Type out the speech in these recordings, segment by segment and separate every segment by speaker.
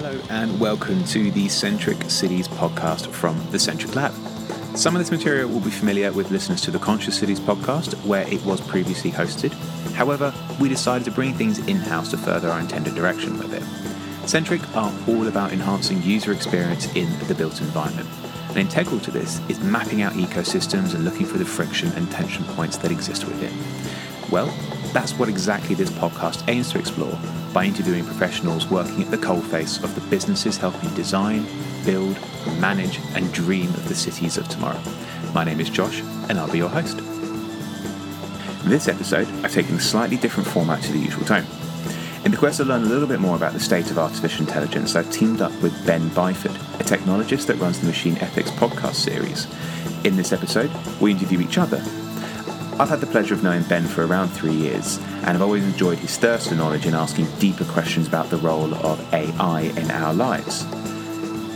Speaker 1: Hello, and welcome to the Centric Cities podcast from the Centric Lab. Some of this material will be familiar with listeners to the Conscious Cities podcast, where it was previously hosted. However, we decided to bring things in house to further our intended direction with it. Centric are all about enhancing user experience in the built environment. And integral to this is mapping out ecosystems and looking for the friction and tension points that exist within. Well, that's what exactly this podcast aims to explore by interviewing professionals working at the coalface of the businesses helping design, build, manage, and dream of the cities of tomorrow. My name is Josh, and I'll be your host. In this episode, I've taken a slightly different format to the usual tone. In the quest to learn a little bit more about the state of artificial intelligence, I've teamed up with Ben Byford, a technologist that runs the Machine Ethics podcast series. In this episode, we interview each other I've had the pleasure of knowing Ben for around three years, and I've always enjoyed his thirst for knowledge in asking deeper questions about the role of AI in our lives.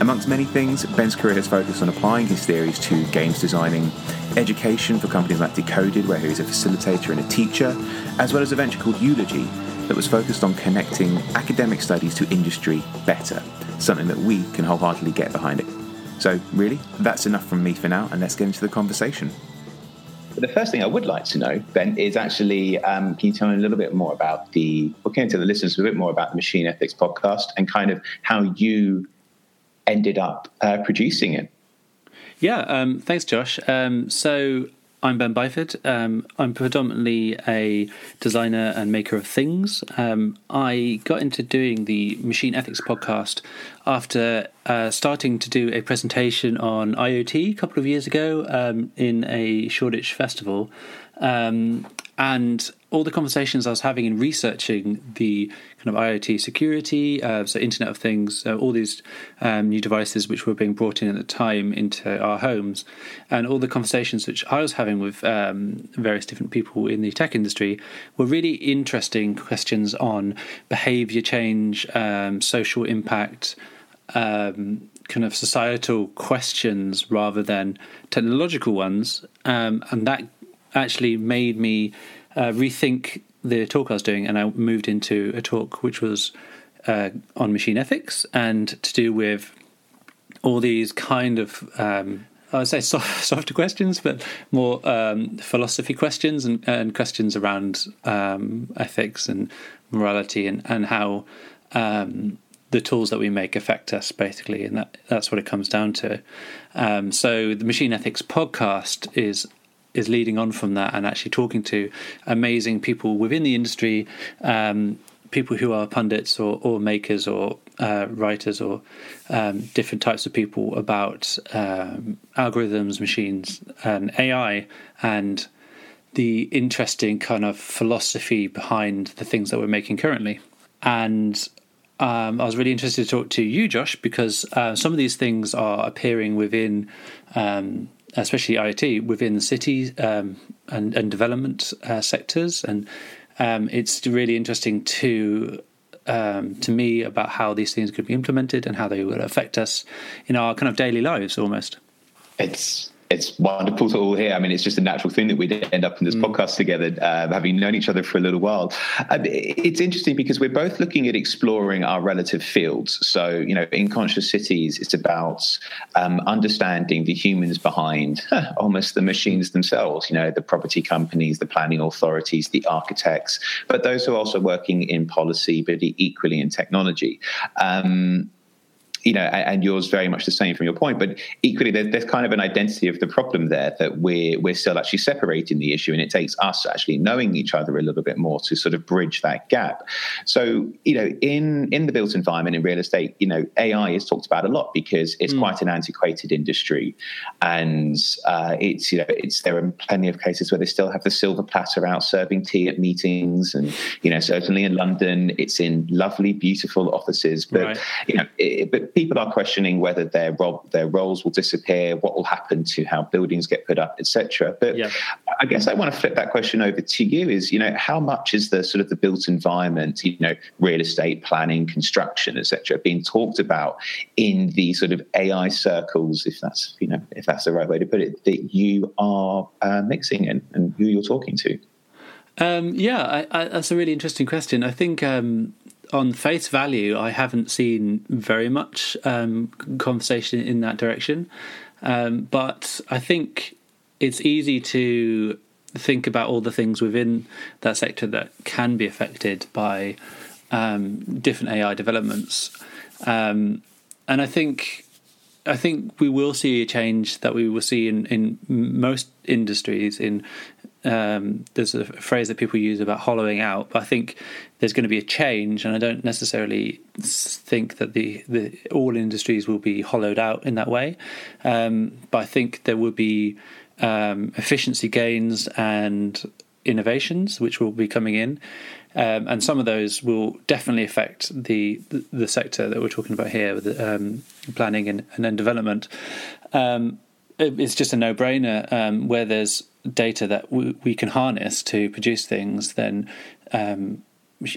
Speaker 1: Amongst many things, Ben's career has focused on applying his theories to games designing, education for companies like Decoded, where he a facilitator and a teacher, as well as a venture called Eulogy that was focused on connecting academic studies to industry better, something that we can wholeheartedly get behind it. So, really, that's enough from me for now, and let's get into the conversation.
Speaker 2: The first thing I would like to know, Ben, is actually um, can you tell me a little bit more about the, you tell the listeners a bit more about the Machine Ethics podcast and kind of how you ended up uh, producing it?
Speaker 3: Yeah, um, thanks, Josh. Um, so I'm Ben Byford. Um, I'm predominantly a designer and maker of things. Um, I got into doing the Machine Ethics podcast after uh, starting to do a presentation on IoT a couple of years ago um, in a Shoreditch festival. Um, and all the conversations I was having in researching the kind of IoT security, uh, so Internet of Things, uh, all these um, new devices which were being brought in at the time into our homes, and all the conversations which I was having with um, various different people in the tech industry were really interesting questions on behavior change, um, social impact. Um, kind of societal questions rather than technological ones, um, and that actually made me uh, rethink the talk I was doing, and I moved into a talk which was uh, on machine ethics and to do with all these kind of um, I would say soft, softer questions, but more um, philosophy questions and, and questions around um, ethics and morality and and how um, the tools that we make affect us, basically, and that that's what it comes down to. Um, so the Machine Ethics podcast is is leading on from that and actually talking to amazing people within the industry, um, people who are pundits or, or makers or uh, writers or um, different types of people about um, algorithms, machines, and AI, and the interesting kind of philosophy behind the things that we're making currently. And um, I was really interested to talk to you, Josh, because uh, some of these things are appearing within um, especially IoT within city um, and, and development uh, sectors, and um, it's really interesting to um, to me about how these things could be implemented and how they would affect us in our kind of daily lives, almost.
Speaker 2: It's it's wonderful to all hear. I mean, it's just a natural thing that we'd end up in this mm. podcast together, uh, having known each other for a little while. Uh, it's interesting because we're both looking at exploring our relative fields. So, you know, in Conscious Cities, it's about um, understanding the humans behind huh, almost the machines themselves, you know, the property companies, the planning authorities, the architects, but those who are also working in policy, but equally in technology. Um, you know, and yours very much the same from your point. But equally, there's, there's kind of an identity of the problem there that we're we're still actually separating the issue, and it takes us actually knowing each other a little bit more to sort of bridge that gap. So, you know, in in the built environment in real estate, you know, AI is talked about a lot because it's mm. quite an antiquated industry, and uh, it's you know, it's there are plenty of cases where they still have the silver platter out serving tea at meetings, and you know, certainly in London, it's in lovely, beautiful offices, but right. you know, it, but people are questioning whether their role, their roles will disappear, what will happen to how buildings get put up, etc. But yeah. I guess I want to flip that question over to you: is you know how much is the sort of the built environment, you know, real estate planning, construction, etc., being talked about in the sort of AI circles, if that's you know if that's the right way to put it, that you are uh, mixing in and who you're talking to.
Speaker 3: Um, yeah, I, I, that's a really interesting question. I think um, on face value, I haven't seen very much um, conversation in that direction. Um, but I think it's easy to think about all the things within that sector that can be affected by um, different AI developments. Um, and I think I think we will see a change that we will see in, in most industries. In um, there's a phrase that people use about hollowing out, but I think there's going to be a change, and I don't necessarily think that the, the all industries will be hollowed out in that way. Um, but I think there will be um, efficiency gains and innovations which will be coming in. Um, and some of those will definitely affect the the, sector that we're talking about here, with um, planning and, and then development. Um, it, it's just a no brainer um, where there's data that we, we, can harness to produce things. Then, um,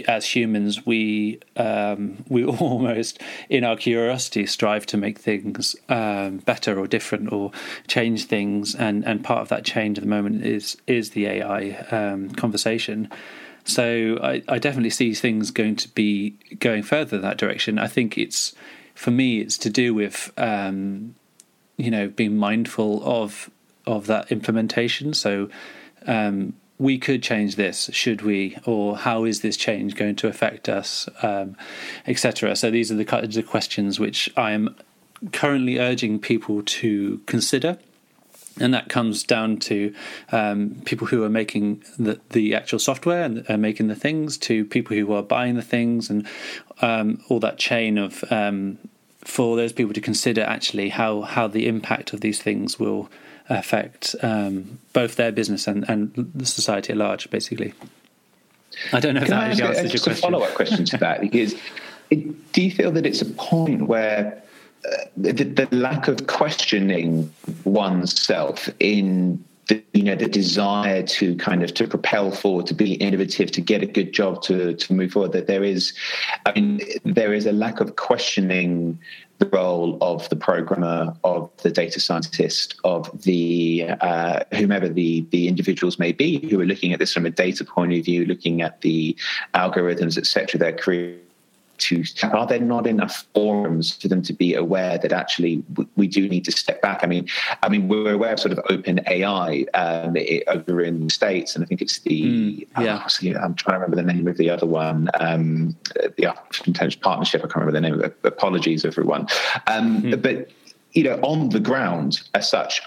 Speaker 3: as humans, we um, we almost, in our curiosity, strive to make things better or different or change things. And and part of that change at the moment is is the AI conversation. So I, I definitely see things going to be going further in that direction. I think it's for me, it's to do with um, you know being mindful of of that implementation. So um, we could change this, should we, or how is this change going to affect us, um, etc. So these are the kinds of questions which I am currently urging people to consider and that comes down to um, people who are making the, the actual software and are making the things to people who are buying the things and um, all that chain of um, for those people to consider actually how how the impact of these things will affect um, both their business and, and the society at large basically I don't know if Can that answers your question.
Speaker 2: follow up question to that because it, do you feel that it's a point where the, the, lack of questioning oneself in the, you know the desire to kind of to propel forward to be innovative to get a good job to to move forward that there is i mean there is a lack of questioning the role of the programmer of the data scientist of the uh, whomever the the individuals may be who are looking at this from a data point of view looking at the algorithms etc they're creating to are there not enough forums for them to be aware that actually we do need to step back i mean i mean we're aware of sort of open ai um, over in the states and i think it's the mm, yeah i'm trying to remember the name of the other one um, the intelligence partnership i can't remember the name apologies everyone um, mm. but you know on the ground as such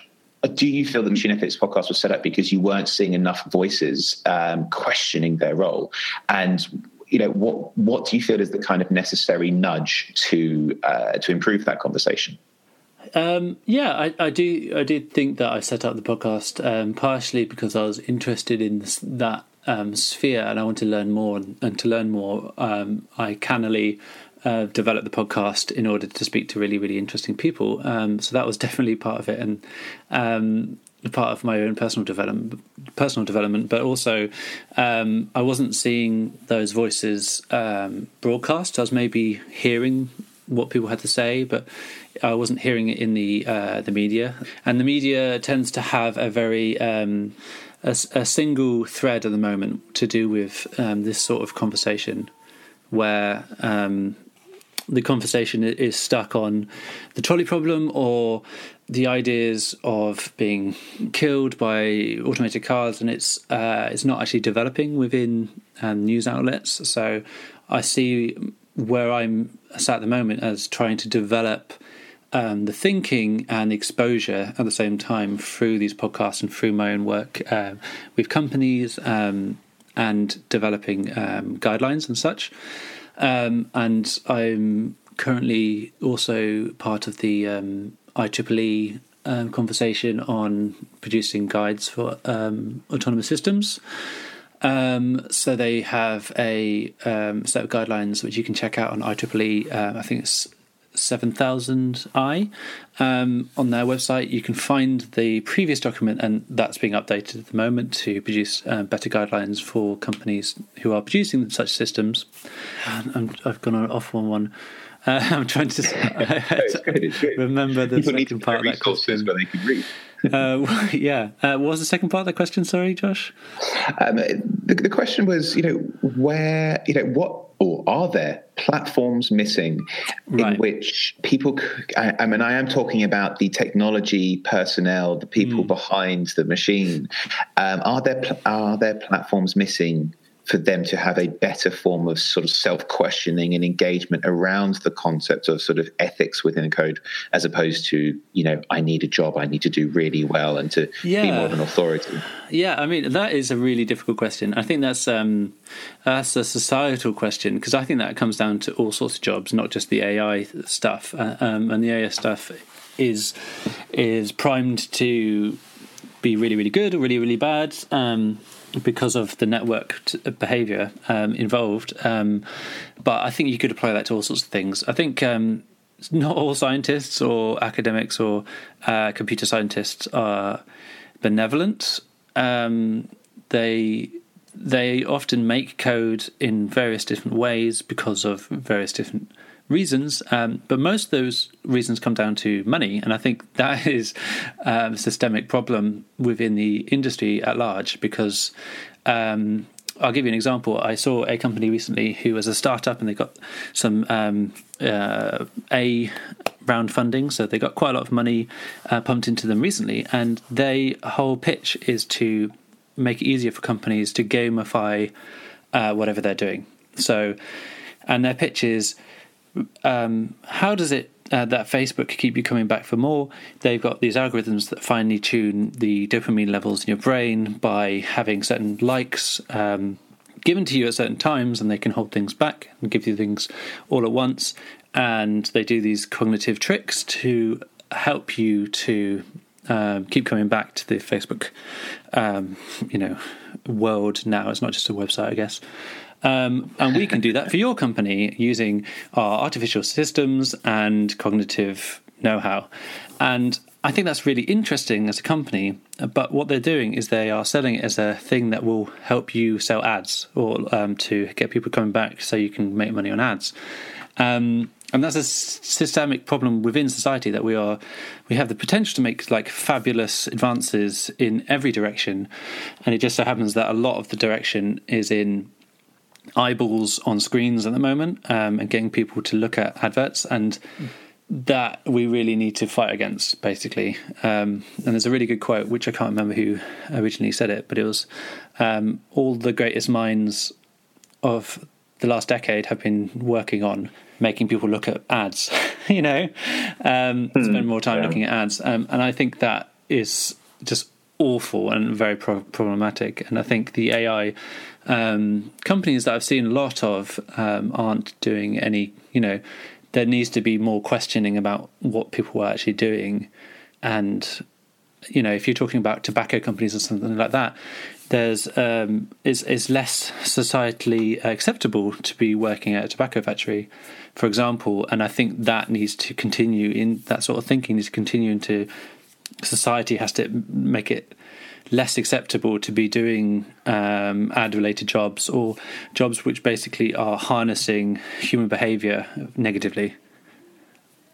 Speaker 2: do you feel the Machine Ethics podcast was set up because you weren't seeing enough voices um, questioning their role? And you know, what what do you feel is the kind of necessary nudge to uh, to improve that conversation?
Speaker 3: Um, yeah, I, I, do. I did think that I set up the podcast um, partially because I was interested in that um, sphere and I want to learn more. And, to learn more, um, I cannily uh, develop the podcast in order to speak to really, really interesting people. Um, so that was definitely part of it. And um, part of my own personal development, personal development, but also um, I wasn't seeing those voices um, broadcast. I was maybe hearing what people had to say, but I wasn't hearing it in the uh, the media. And the media tends to have a very um, a, a, single thread at the moment to do with um, this sort of conversation, where um, the conversation is stuck on the trolley problem or the ideas of being killed by automated cars, and it's uh, it's not actually developing within um, news outlets. So I see where I'm sat at the moment as trying to develop um, the thinking and the exposure at the same time through these podcasts and through my own work uh, with companies um, and developing um, guidelines and such. Um, and I'm currently also part of the um, IEEE um, conversation on producing guides for um, autonomous systems. Um, so they have a um, set of guidelines which you can check out on IEEE. Uh, I think it's 7000i um, on their website. You can find the previous document, and that's being updated at the moment to produce uh, better guidelines for companies who are producing such systems. i have gone off on one. Uh, I'm trying to it's good, good. remember the People second part of that question.
Speaker 2: Where they can read.
Speaker 3: uh, yeah. Uh, what was the second part of the question? Sorry, Josh.
Speaker 2: Um, the, the question was, you know, where, you know, what or are there platforms missing right. in which people I, I, mean i am talking about the technology personnel the people mm. behind the machine um, are there are there platforms missing for them to have a better form of sort of self questioning and engagement around the concept of sort of ethics within a code, as opposed to, you know, I need a job, I need to do really well and to yeah. be more of an authority.
Speaker 3: Yeah, I mean, that is a really difficult question. I think that's, um, that's a societal question because I think that comes down to all sorts of jobs, not just the AI stuff. Uh, um, and the AI stuff is is primed to be really, really good or really, really bad. Um, because of the network behavior um, involved. Um, but I think you could apply that to all sorts of things. I think um, not all scientists or academics or uh, computer scientists are benevolent. Um, they they often make code in various different ways because of various different reasons, um, but most of those reasons come down to money, and I think that is um, a systemic problem within the industry at large. Because um, I'll give you an example. I saw a company recently who was a startup, and they got some um, uh, a round funding, so they got quite a lot of money uh, pumped into them recently, and their whole pitch is to make it easier for companies to gamify uh, whatever they're doing. So, and their pitch is um, how does it uh, that Facebook keep you coming back for more? They've got these algorithms that finely tune the dopamine levels in your brain by having certain likes um, given to you at certain times, and they can hold things back and give you things all at once. And they do these cognitive tricks to help you to um, keep coming back to the Facebook, um, you know, world now. It's not just a website, I guess. Um, and we can do that for your company using our artificial systems and cognitive know how. And I think that's really interesting as a company. But what they're doing is they are selling it as a thing that will help you sell ads or um, to get people coming back so you can make money on ads. Um, and that's a systemic problem within society that we are we have the potential to make like fabulous advances in every direction and it just so happens that a lot of the direction is in eyeballs on screens at the moment um, and getting people to look at adverts and that we really need to fight against basically. Um, and there's a really good quote which i can't remember who originally said it but it was um, all the greatest minds of the last decade have been working on making people look at ads you know? Um, mm, spend more time yeah. looking at ads. Um, and i think that is just awful and very pro- problematic and i think the ai um, companies that I've seen a lot of um, aren't doing any, you know, there needs to be more questioning about what people are actually doing. And, you know, if you're talking about tobacco companies or something like that, there's um, is is less societally acceptable to be working at a tobacco factory, for example. And I think that needs to continue in that sort of thinking needs to continue into society has to make it less acceptable to be doing um, ad related jobs or jobs which basically are harnessing human behavior negatively.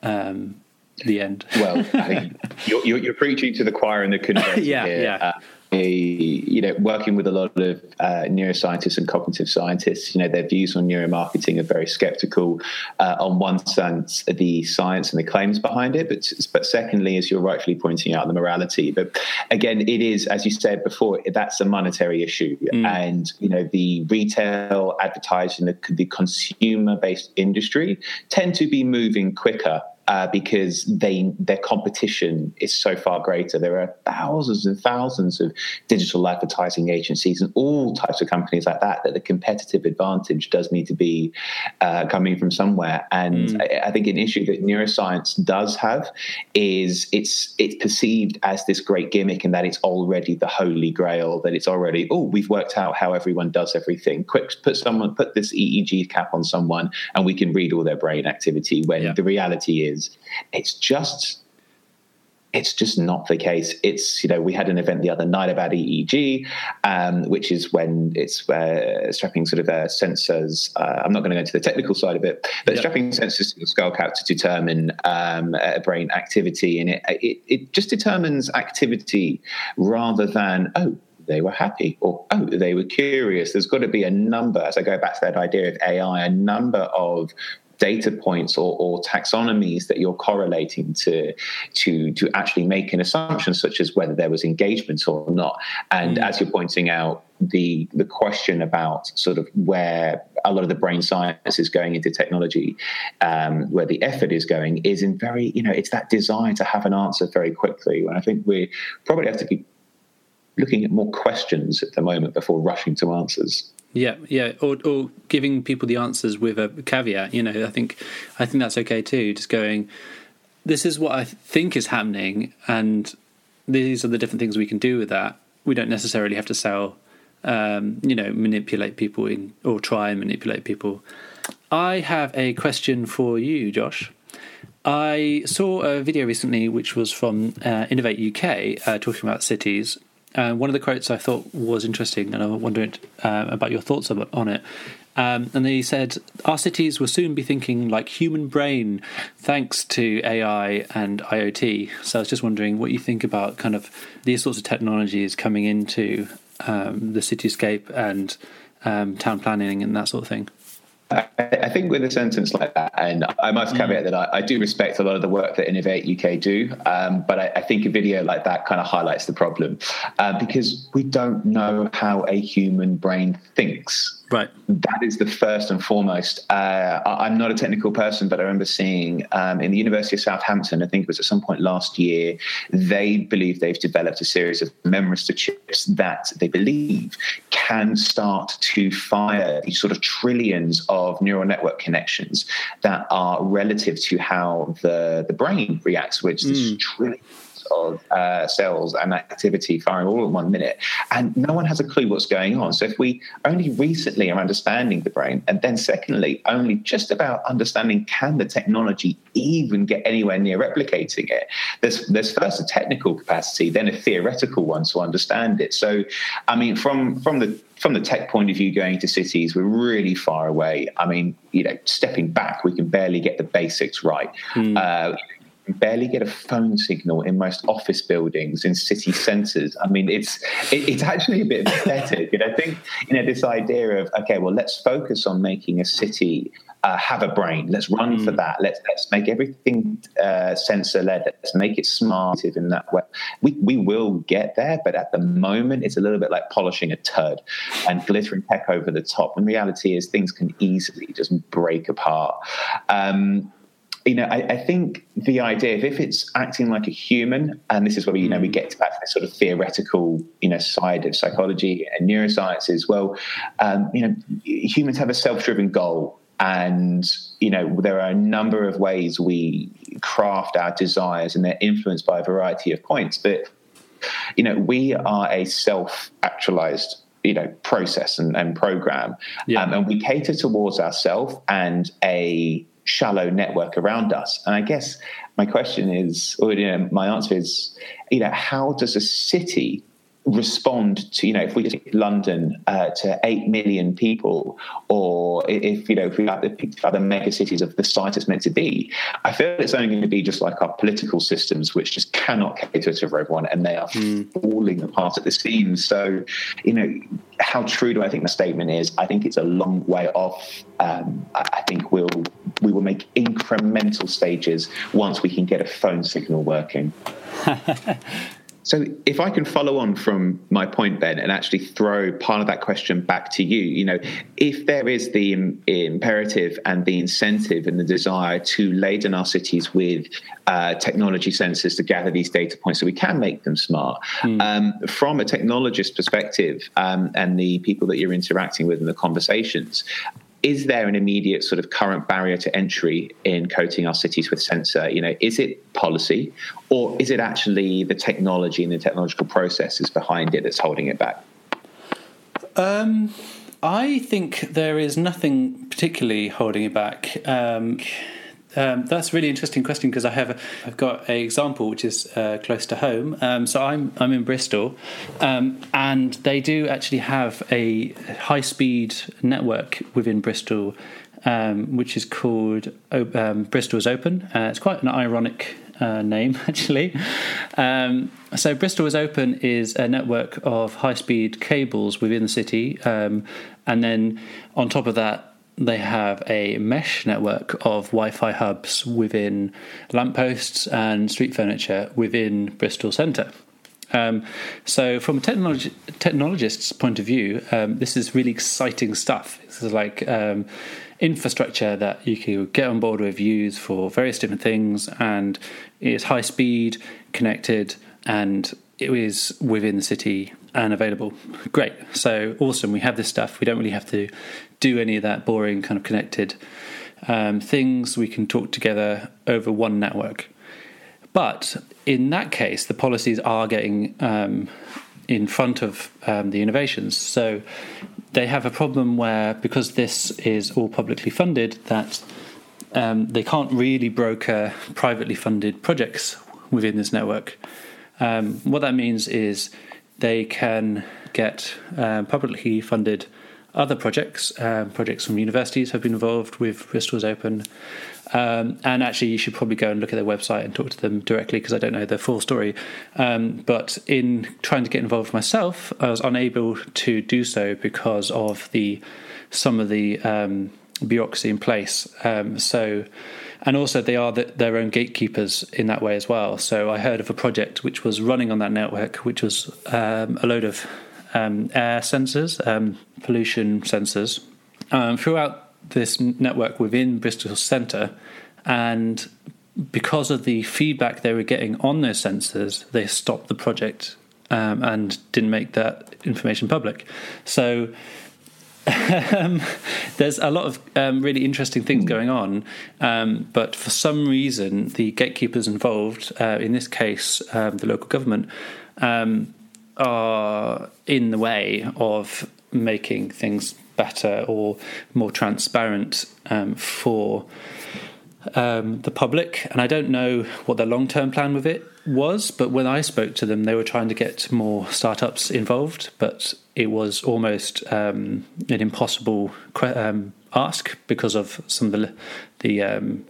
Speaker 3: Um, the end.
Speaker 2: well, I think you're, you're, you're, preaching to the choir in the conversion
Speaker 3: yeah,
Speaker 2: here.
Speaker 3: Yeah.
Speaker 2: Uh, you know, working with a lot of uh, neuroscientists and cognitive scientists, you know, their views on neuromarketing are very skeptical. Uh, on one sense, the science and the claims behind it, but but secondly, as you're rightfully pointing out, the morality. But again, it is, as you said before, that's a monetary issue, mm. and you know, the retail, advertising, the, the consumer-based industry tend to be moving quicker uh, because they their competition is so far greater. There are thousands and thousands of digital advertising agencies and all types of companies like that. That the competitive advantage does need to be uh, coming from somewhere. And mm. I, I, think an issue that neuroscience does have is it's it's perceived as this great gimmick and that it's already the holy grail. That it's already oh we've worked out how everyone does everything. Quick, put someone put this EEG cap on someone and we can read all their brain activity. When yeah. the reality is is. It's just it's just not the case. It's you know we had an event the other night about EEG, um, which is when it's uh, strapping sort of uh, sensors. Uh, I'm not going to go into the technical side of it, but yep. strapping sensors to the skull cap to determine um, brain activity, and it, it, it just determines activity rather than oh they were happy or oh they were curious there's got to be a number as i go back to that idea of ai a number of data points or, or, taxonomies that you're correlating to to to actually make an assumption such as whether there was engagement or not. And mm. as you're pointing out the the question about sort of where a lot of the brain science is going into technology um, where the effort is going is in very you know it's that desire to have an answer very quickly. And i think we probably have to be looking at more questions at the moment before rushing to answers
Speaker 3: yeah, yeah, or or giving people the answers with a caveat. You know, I think I think that's okay too. Just going, this is what I think is happening, and these are the different things we can do with that. We don't necessarily have to sell, um, you know, manipulate people in or try and manipulate people. I have a question for you, Josh. I saw a video recently which was from uh, Innovate UK uh, talking about cities, uh, one of the quotes I thought was interesting, and I wondered uh, about your thoughts on it. Um, and he said, Our cities will soon be thinking like human brain thanks to AI and IoT. So I was just wondering what you think about kind of these sorts of technologies coming into um, the cityscape and um, town planning and that sort of thing.
Speaker 2: I, think with a sentence like that, and I must mm. caveat that I, I, do respect a lot of the work that Innovate UK do, um, but I, I, think a video like that kind of highlights the problem uh, because we don't know how a human brain thinks.
Speaker 3: Right.
Speaker 2: That is the first and foremost. Uh, I'm not a technical person, but I remember seeing um, in the University of Southampton, I think it was at some point last year, they believe they've developed a series of memristor chips that they believe can start to fire these sort of trillions of neural network connections that are relative to how the, the brain reacts, which mm. is trillions of uh, cells and activity firing all in one minute, and no one has a clue what's going on. So if we only recently are understanding the brain, and then secondly, only just about understanding can the technology even get anywhere near replicating it, there's there's first a technical capacity, then a theoretical one to understand it. So, I mean, from from the from the tech point of view, going to cities, we're really far away. I mean, you know, stepping back, we can barely get the basics right. Mm. Uh, barely get a phone signal in most office buildings in city centres. I mean, it's it, it's actually a bit pathetic. and I think you know this idea of okay, well, let's focus on making a city uh, have a brain. Let's run mm. for that. Let's let's make everything uh, sensor led. Let's make it smart in that way. We we will get there, but at the moment, it's a little bit like polishing a turd and glittering tech over the top. And reality is, things can easily just break apart. Um, you know, I, I, think the idea of if it's acting like a human, and this is where we, you know we mm. get back to this sort of theoretical, you know, side of psychology and neurosciences. Well, um, you know, humans have a self-driven goal, and you know there are a number of ways we craft our desires, and they're influenced by a variety of points. But you know, we are a self-actualized you know process and, and program, yeah. um, and we cater towards ourselves and a shallow network around us. And I guess my question is, or you know, my answer is, you know, how does a city respond to you know if we take London uh, to eight million people, or if you know if we have the other mega cities of the size it's meant to be, I feel it's only going to be just like our political systems, which just cannot cater to everyone, and they are mm. falling apart at the seams. So, you know, how true do I think the statement is? I think it's a long way off. Um, I think we'll we will make incremental stages once we can get a phone signal working. So, if I can follow on from my point, Ben, and actually throw part of that question back to you, you know, if there is the Im- imperative and the incentive and the desire to laden our cities with uh, technology sensors to gather these data points so we can make them smart, mm. um, from a technologist perspective um, and the people that you're interacting with in the conversations, is there an immediate sort of current barrier to entry in coating our cities with sensor? You know, is it policy or is it actually the technology and the technological processes behind it that's holding it back?
Speaker 3: Um, I think there is nothing particularly holding it back. Um, um, that's a really interesting question because I have a, I've got an example which is uh, close to home. Um, so I'm I'm in Bristol, um, and they do actually have a high speed network within Bristol, um, which is called um, Bristol's Open. Uh, it's quite an ironic uh, name actually. Um, so Bristol is Open is a network of high-speed cables within the city, um, and then on top of that, they have a mesh network of Wi-Fi hubs within lampposts and street furniture within Bristol Centre. Um, so, from a technology, technologist's point of view, um, this is really exciting stuff. This is like um, infrastructure that you can get on board with, use for various different things, and it's high speed, connected, and it is within the city and available. Great. So, awesome. We have this stuff. We don't really have to do any of that boring kind of connected um, things. We can talk together over one network. But in that case, the policies are getting um, in front of um, the innovations. So they have a problem where, because this is all publicly funded, that um, they can't really broker privately funded projects within this network. Um, what that means is they can get uh, publicly funded other projects. Um, projects from universities have been involved with Bristol's Open. Um, and actually, you should probably go and look at their website and talk to them directly because I don't know the full story. Um, but in trying to get involved myself, I was unable to do so because of the some of the um, bureaucracy in place. Um, so, and also they are the, their own gatekeepers in that way as well. So I heard of a project which was running on that network, which was um, a load of um, air sensors, pollution sensors. throughout this network within Bristol Centre, and because of the feedback they were getting on those sensors, they stopped the project um, and didn't make that information public. So um, there's a lot of um, really interesting things hmm. going on, um, but for some reason, the gatekeepers involved, uh, in this case, um, the local government, um, are in the way of making things better or more transparent um, for um, the public. And I don't know what their long term plan with it was, but when I spoke to them, they were trying to get more startups involved, but it was almost um, an impossible um, ask because of some of the the um,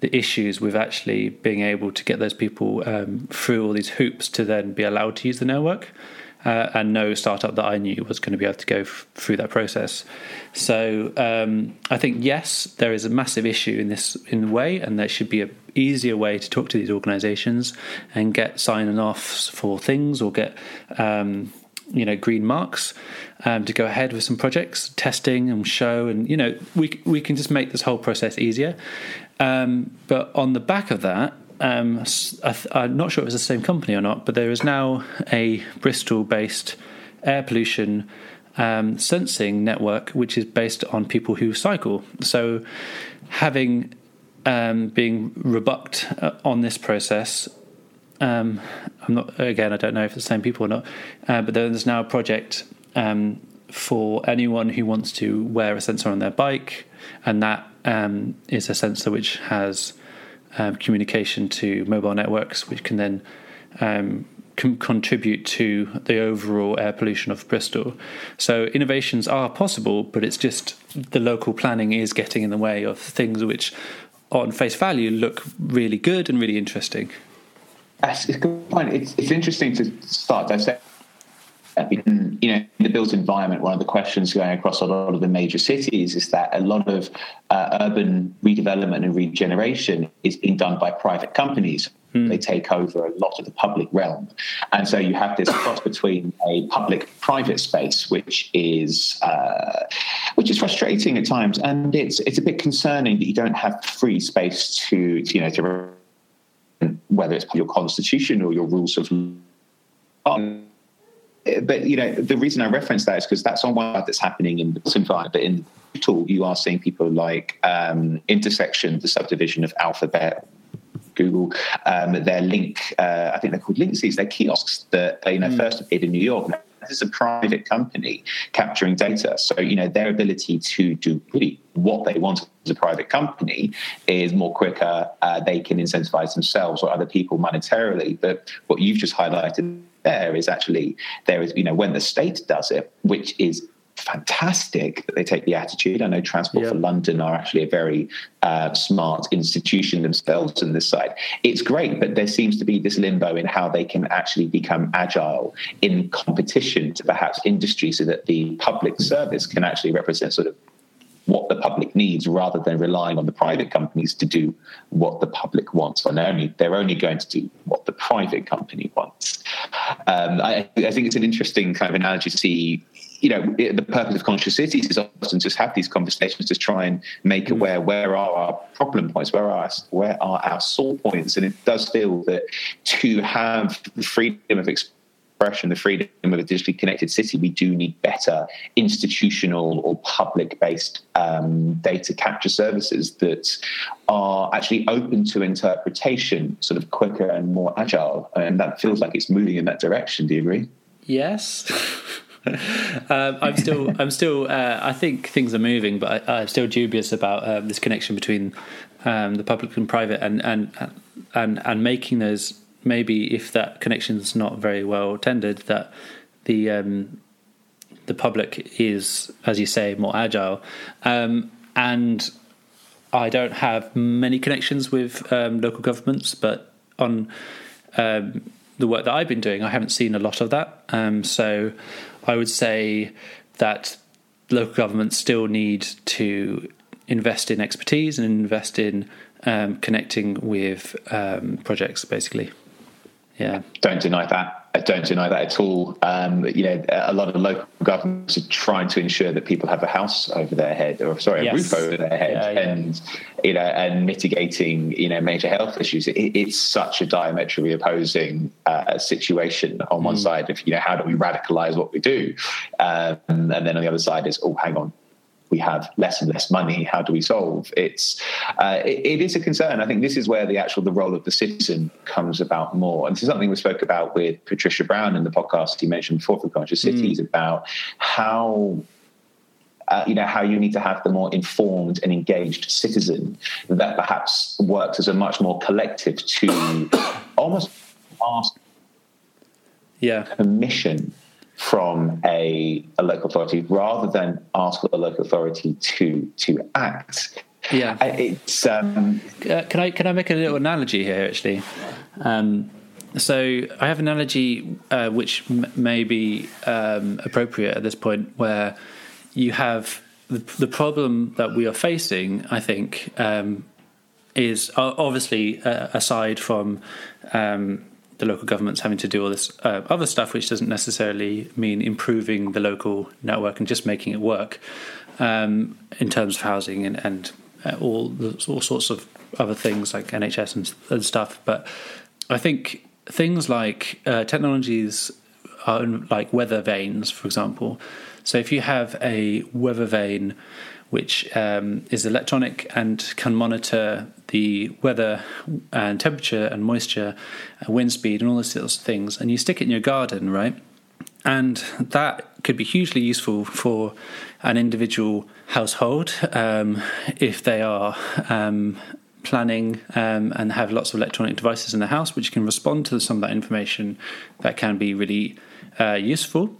Speaker 3: the issues with actually being able to get those people um, through all these hoops to then be allowed to use the network uh, and no startup that I knew was going to be able to go f- through that process. So um, I think yes, there is a massive issue in this in the way, and there should be a easier way to talk to these organisations and get signing offs for things or get. Um, you know, green marks um, to go ahead with some projects, testing and show, and you know, we we can just make this whole process easier. Um, but on the back of that, um, I'm not sure it was the same company or not, but there is now a Bristol based air pollution um, sensing network which is based on people who cycle. So, having um, being rebucked uh, on this process, um, I'm not again, I don't know if it's the same people or not, uh, but there's now a project um, for anyone who wants to wear a sensor on their bike, and that um, is a sensor which has um, communication to mobile networks, which can then um, com- contribute to the overall air pollution of Bristol. So innovations are possible, but it's just the local planning is getting in the way of things which, on face value, look really good and really interesting.
Speaker 2: That's a good point. It's, it's interesting to start dissecting in, you know, in the built environment, one of the questions going across a lot of the major cities is that a lot of uh, urban redevelopment and regeneration is being done by private companies. Hmm. They take over a lot of the public realm, and so you have this cross between a public-private space, which is uh, which is frustrating at times, and it's it's a bit concerning that you don't have free space to, to you know to whether it's your constitution or your rules of law but you know the reason I reference that is because that's on one side that's happening in the environment, but in tool you are seeing people like um, Intersection, the subdivision of Alphabet, Google, um, their link, uh, I think they're called Linksys, they're kiosks that you know mm. first appeared in New York. This is a private company capturing data, so you know their ability to do really what they want as a private company is more quicker. Uh, they can incentivize themselves or other people monetarily. But what you've just highlighted there is actually there is you know when the state does it, which is fantastic that they take the attitude. I know Transport for London are actually a very uh, smart institution themselves on this side. It's great, but there seems to be this limbo in how they can actually become agile in competition to perhaps industry so that the public service can actually represent sort of what the public needs rather than relying on the private companies to do what the public wants. And only they're only going to do what the private company wants. Um, I, I, think it's an interesting kind of analogy to see. You know, the purpose of conscious cities is often just have these conversations to try and make aware where are our problem points, where are our, where are our sore points, and it does feel that to have the freedom of expression the freedom of a digitally connected city, we do need better institutional or public based um, data capture services that are actually open to interpretation, sort of quicker and more agile. And that feels like it's moving in that direction. Do you agree?
Speaker 3: Yes. um, I'm still, I'm still, uh, I think things are moving, but I, am still dubious about um, this connection between um, the public and private, and and and and making those maybe if that connection is not very well tended, that the um, the public is, as you say, more agile. Um, and I don't have many connections with um, local governments, but on um, the work that I've been doing, I haven't seen a lot of that. Um, so I would say that local governments still need to invest in expertise and invest in um, connecting with projects, basically. Yeah.
Speaker 2: Don't deny that. I don't deny that at all. Um, you know, a lot of local governments are trying to ensure that people have a house over their head, or sorry, a roof over their head, yeah, yeah. and you know, and mitigating you know major health issues. It, it's such a diametrically opposing uh, situation. On one mm. side, if you know, how do we radicalize what we do, um, and then on the other side is, oh, hang on, we have less and less money. How do we solve? It's uh, it, it is a concern. I think this is where the actual the role of the citizen comes about more. And this is something we spoke about with Patricia Brown in the podcast you mentioned before for Conscious mm. Cities about how uh, you know how you need to have the more informed and engaged citizen that perhaps works as a much more collective to almost ask
Speaker 3: yeah
Speaker 2: permission from a, a local authority rather than ask the local authority to to act.
Speaker 3: Yeah,
Speaker 2: it's. Um,
Speaker 3: uh, can I can I make a little analogy here actually? Um, so I have an analogy uh, which m- may be um, appropriate at this point, where you have the, the, problem that we are facing. I think um, is obviously uh, aside from um, the local government's having to do all this uh, other stuff, which doesn't necessarily mean improving the local network and just making it work um, in terms of housing and, and uh, all the, all sorts of other things like NHS and, and stuff. But I think things like uh, technologies are like weather vanes, for example. So if you have a weather vane which um, is electronic and can monitor the weather and temperature and moisture, and wind speed, and all those sorts of things. And you stick it in your garden, right? And that could be hugely useful for an individual household um, if they are um, planning um, and have lots of electronic devices in the house which can respond to some of that information that can be really uh, useful.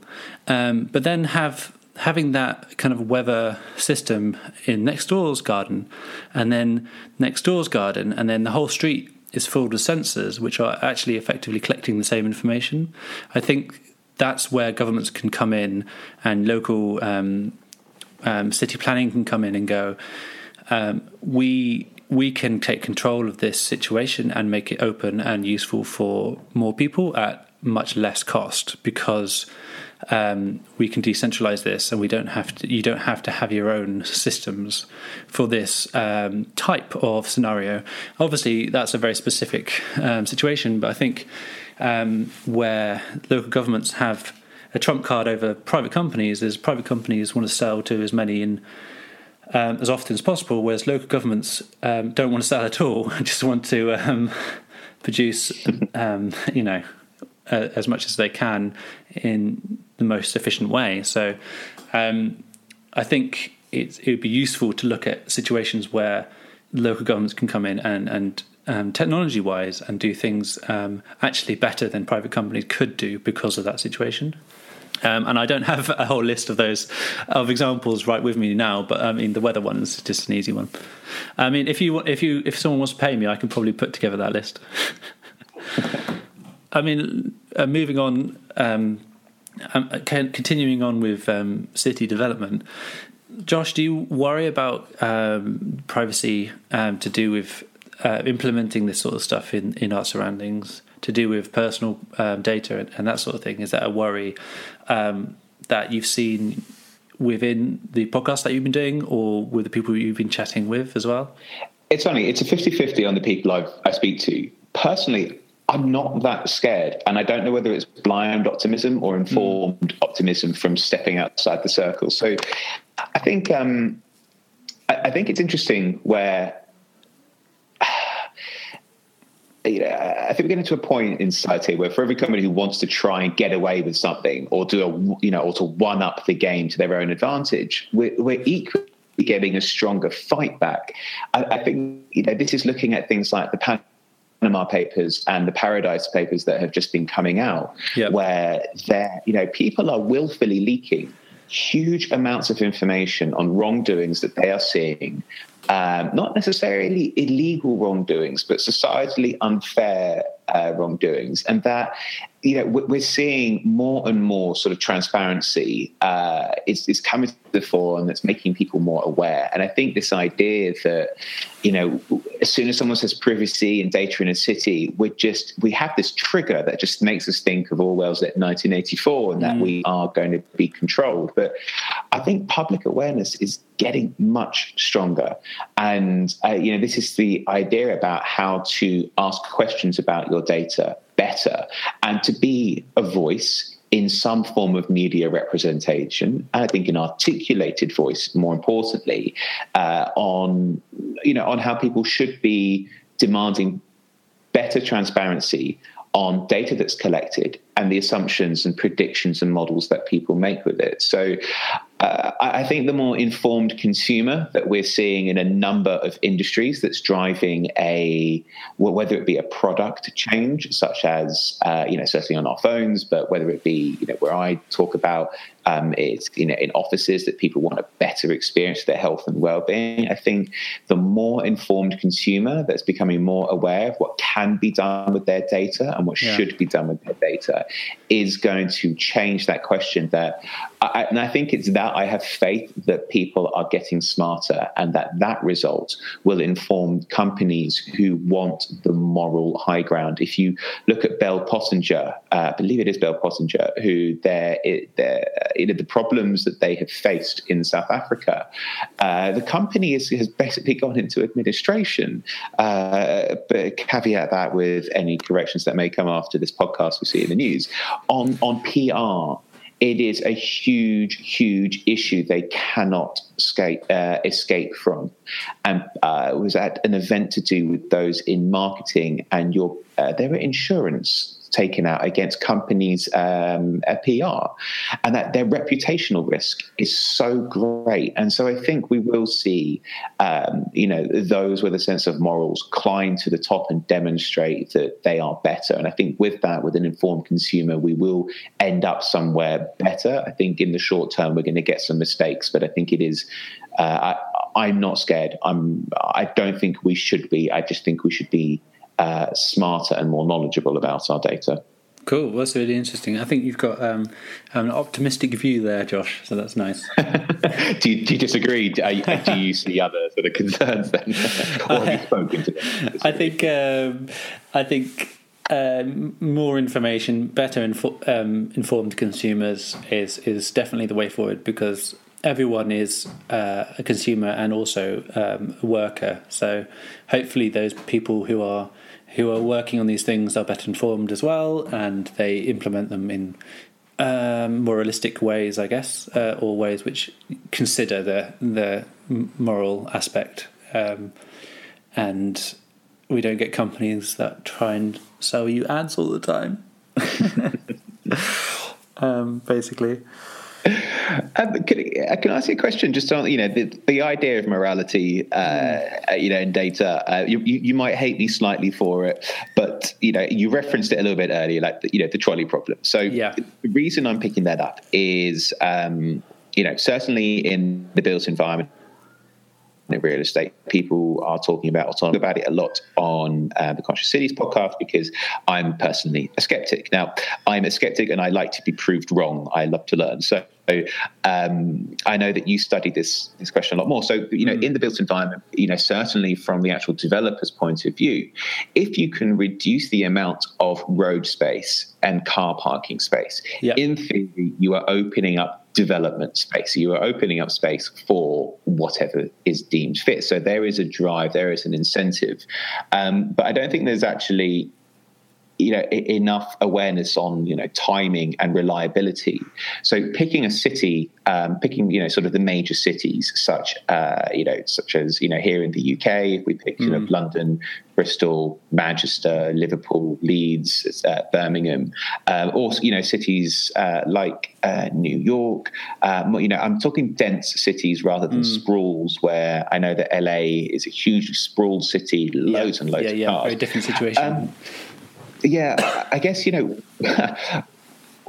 Speaker 3: Um, but then have having that kind of weather system in next door's garden and then next door's garden and then the whole street is filled with sensors which are actually effectively collecting the same information. I think that's where governments can come in and local um, um, city planning can come in and go um, we we can take control of this situation and make it open and useful for more people at much less cost because um, we can decentralize this, and we don't have to. You don't have to have your own systems for this um, type of scenario. Obviously, that's a very specific um, situation, but I think um, where local governments have a trump card over private companies is private companies want to sell to as many in um, as often as possible, whereas local governments um, don't want to sell at all, just want to um, produce, um, you know, uh, as much as they can in the most efficient way. So um, I think it, it would be useful to look at situations where local governments can come in and, and um, technology wise and do things um, actually better than private companies could do because of that situation. Um, and I don't have a whole list of those of examples right with me now, but I mean the weather one is just an easy one. I mean, if you if you if someone wants to pay me, I can probably put together that list. I mean, uh, moving on, um, um, continuing on with um, city development. Josh, do you worry about um, privacy um, to do with uh, implementing this sort of stuff in, in our surroundings, to do with personal um, data and, and, that sort of thing? Is that a worry that you've seen within the podcast that you've been doing or with the people you've been chatting with as well?
Speaker 2: It's funny, it's a 50 50 on the people I've, I speak to. Personally, I'm not that scared. And I don't know whether it's blind optimism or informed mm. optimism from stepping outside the circle. So I think um, I, I think it's interesting where you know, I think we're getting to a point in society where for every company who wants to try and get away with something or do a, you know, or to one up the game to their own advantage, we're, we're equally getting a stronger fight back. I, I, think, you know, this is looking at things like the Panama Papers and the Paradise Papers that have just been coming out, yep. where there, you know, people are willfully leaking huge amounts of information on wrongdoings that they are seeing um, not necessarily illegal wrongdoings, but societally unfair uh, wrongdoings, and that you know we're seeing more and more sort of transparency uh, is, is coming to the fore, and that's making people more aware. And I think this idea that you know as soon as someone says privacy and data in a city, we're just we have this trigger that just makes us think of Orwell's 1984, and that mm. we are going to be controlled. But I think public awareness is getting much stronger, and uh, you know this is the idea about how to ask questions about your data better and to be a voice in some form of media representation, and I think an articulated voice, more importantly, uh, on you know on how people should be demanding better transparency on data that's collected and the assumptions and predictions and models that people make with it. So uh, I think the more informed consumer that we're seeing in a number of industries that's driving a well, whether it be a product change, such as uh, you know certainly on our phones, but whether it be you know where I talk about um, it's you know in offices that people want a better experience for their health and well-being. I think the more informed consumer that's becoming more aware of what can be done with their data and what yeah. should be done with their data is going to change that question. That I, and I think it's that I have faith that people are getting smarter, and that that result will inform companies who want the moral high ground. If you look at Bell Pottinger, uh, I believe it is Bell Pottinger, who they're, they're you know, the problems that they have faced in South Africa, uh, the company is, has basically gone into administration. Uh, but caveat that with any corrections that may come after this podcast we see in the news on on PR it is a huge, huge issue they cannot escape, uh, escape from. And uh, was at an event to do with those in marketing, and your uh, there insurance taken out against companies' um, PR, and that their reputational risk is so great. And so I think we will see, um, you know, those with a sense of morals climb to the top and demonstrate that they are better. And I think with that, with an informed consumer, we will end up somewhere better. I think in the short term, we're going to get some mistakes, but I think it is. Uh, I, I'm not scared. I'm. I don't think we should be. I just think we should be uh, smarter and more knowledgeable about our data.
Speaker 3: Cool. Well, that's really interesting. I think you've got um, an optimistic view there, Josh. So that's nice.
Speaker 2: do, you, do, you, disagree? Do, do, you see other sort of concerns then, or have you spoken to them?
Speaker 3: I think. Um, I think. Uh, more information, better info- um, informed consumers is is definitely the way forward because everyone is uh, a consumer and also um, a worker. So hopefully, those people who are who are working on these things are better informed as well, and they implement them in um, moralistic ways, I guess, uh, or ways which consider the the moral aspect. Um, and we don't get companies that try and sell you ads all the time. um, basically.
Speaker 2: Um, can, uh, can, I ask you a question? Just on you know the, the idea of morality, uh, mm. you know, in data. Uh, you, you, might hate me slightly for it, but you know you referenced it a little bit earlier, like the, you know the trolley problem. So yeah. the reason I'm picking that up is um, you know certainly in the built environment real estate. People are talking about autonomy about it a lot on uh, the Conscious Cities podcast because I'm personally a skeptic. Now, I'm a skeptic and I like to be proved wrong. I love to learn. So um, I know that you studied this this question a lot more. So you know, mm. in the built environment, you know, certainly from the actual developer's point of view, if you can reduce the amount of road space and car parking space, yep. in theory, you are opening up development space. You are opening up space for whatever is deemed fit. So there is a drive, there is an incentive. Um, but I don't think there's actually you know enough awareness on you know timing and reliability so picking a city um, picking you know sort of the major cities such uh, you know such as you know here in the UK we pick mm. you know mm. London Bristol Manchester Liverpool Leeds uh, Birmingham um, or you know cities uh, like uh, New York um, you know I'm talking dense cities rather than mm. sprawls where I know that LA is a hugely sprawled city loads
Speaker 3: yeah.
Speaker 2: and loads
Speaker 3: yeah,
Speaker 2: of
Speaker 3: yeah,
Speaker 2: cars
Speaker 3: very different situation um,
Speaker 2: yeah, I guess you know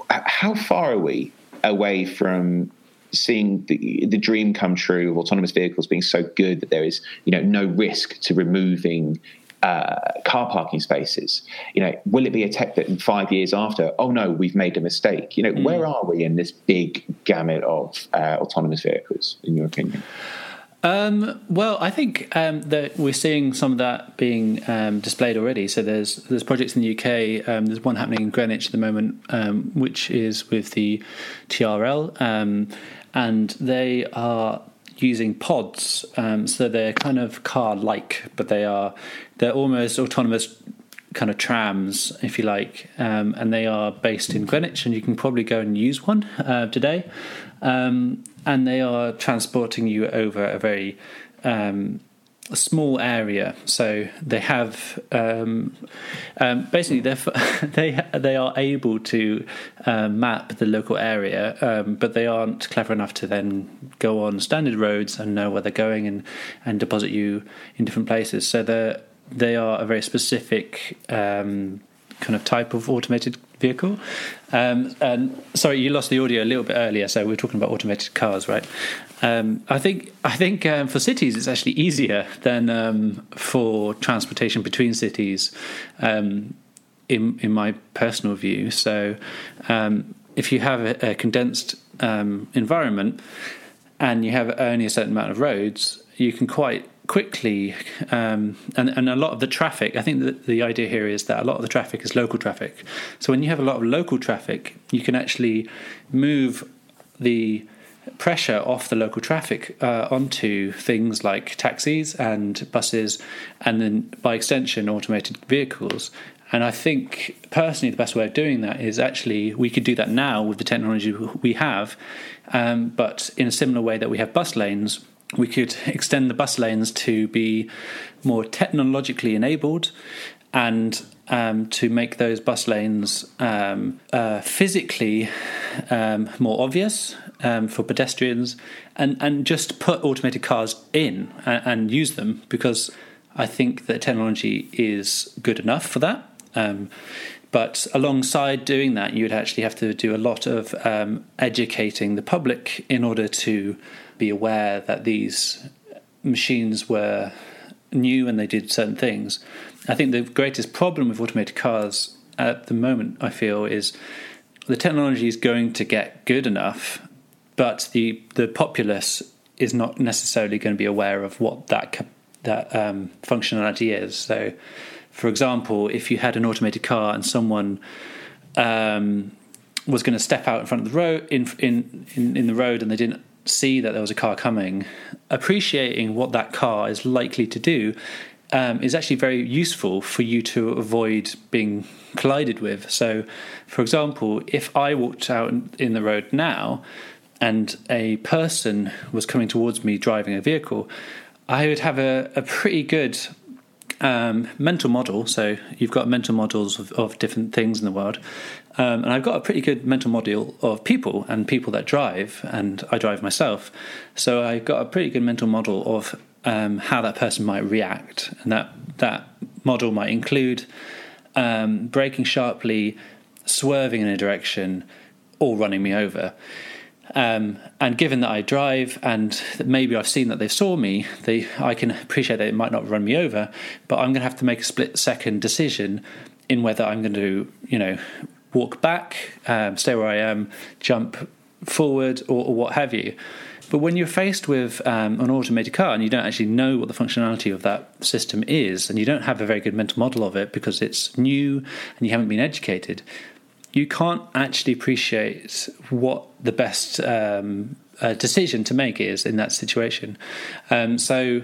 Speaker 2: how far are we away from seeing the, the dream come true of autonomous vehicles being so good that there is you know no risk to removing uh, car parking spaces. You know, will it be a tech that in five years after, oh no, we've made a mistake? You know, mm. where are we in this big gamut of uh, autonomous vehicles, in your opinion?
Speaker 3: Um, well, I think um, that we're seeing some of that being um, displayed already. So there's there's projects in the UK. Um, there's one happening in Greenwich at the moment, um, which is with the TRL, um, and they are using pods. so they're kind of car-like, but they are they're almost autonomous kind of trams, if you like, um, and they are based in Greenwich, and you can probably go and use one uh, today. Um, and they are transporting you over a very um, small area. So they have um, um, basically they they are able to uh, map the local area, um, but they aren't clever enough to then go on standard roads and know where they're going and and deposit you in different places. So they they are a very specific um, kind of type of automated vehicle. Um, and sorry, you lost the audio a little bit earlier, so we are talking about automated cars, right? Um, I think I think um, for cities it's actually easier than um, for transportation between cities, um, in in my personal view. So, um, if you have a, a condensed environment and you have only a certain amount of roads, you can quite quickly, um, and, and a lot of the traffic, I think that the idea here is that a lot of the traffic is local traffic. So when you have a lot of local traffic, you can actually move the pressure off the local traffic uh, onto things like taxis and buses, and then by extension, automated vehicles. And I think personally, the best way of doing that is actually we could do that now with the technology we have, um, but in a similar way that we have bus lanes we could extend the bus lanes to be more technologically enabled and um, to make those bus lanes um, uh, physically um, more obvious um, for pedestrians and, and just put automated cars in and, and, use them because I think that technology is good enough for that. Um, but alongside doing that, you'd actually have to do a lot of um, educating the public in order to be aware that these machines were new and they did certain things. I think the greatest problem with automated cars at the moment, I feel, is the technology is going to get good enough, but the the populace is not necessarily going to be aware of what that that um, functionality is. So, for example, if you had an automated car and someone um, was going to step out in front of the road in, in in in the road and they didn't see that there was a car coming, appreciating what that car is likely to do um, is actually very useful for you to avoid being collided with. So, for example, if I walked out in the road now and a person was coming towards me driving a vehicle, I would have a, a pretty good um, mental model. So, you've got mental models of, of different things in the world. Um, and I've got a pretty good mental model of people and people that drive, and I drive myself. So I've got a pretty good mental model of um, how that person might react, and that that model might include um, braking sharply, swerving in a direction, or running me over. Um, and given that I drive and maybe I've seen that they saw me, they I can appreciate that it might not run me over, but I'm going to have to make a split second decision in whether I'm going to, you know, walk back, um, stay where I am, jump forward, or, or, what have you. But when you're faced with um, an automated car and you don't actually know what the functionality of that system is, and you don't have a very good mental model of it because it's new and you haven't been educated, you can't actually appreciate what the best um, uh, decision to make is in that situation. Um, so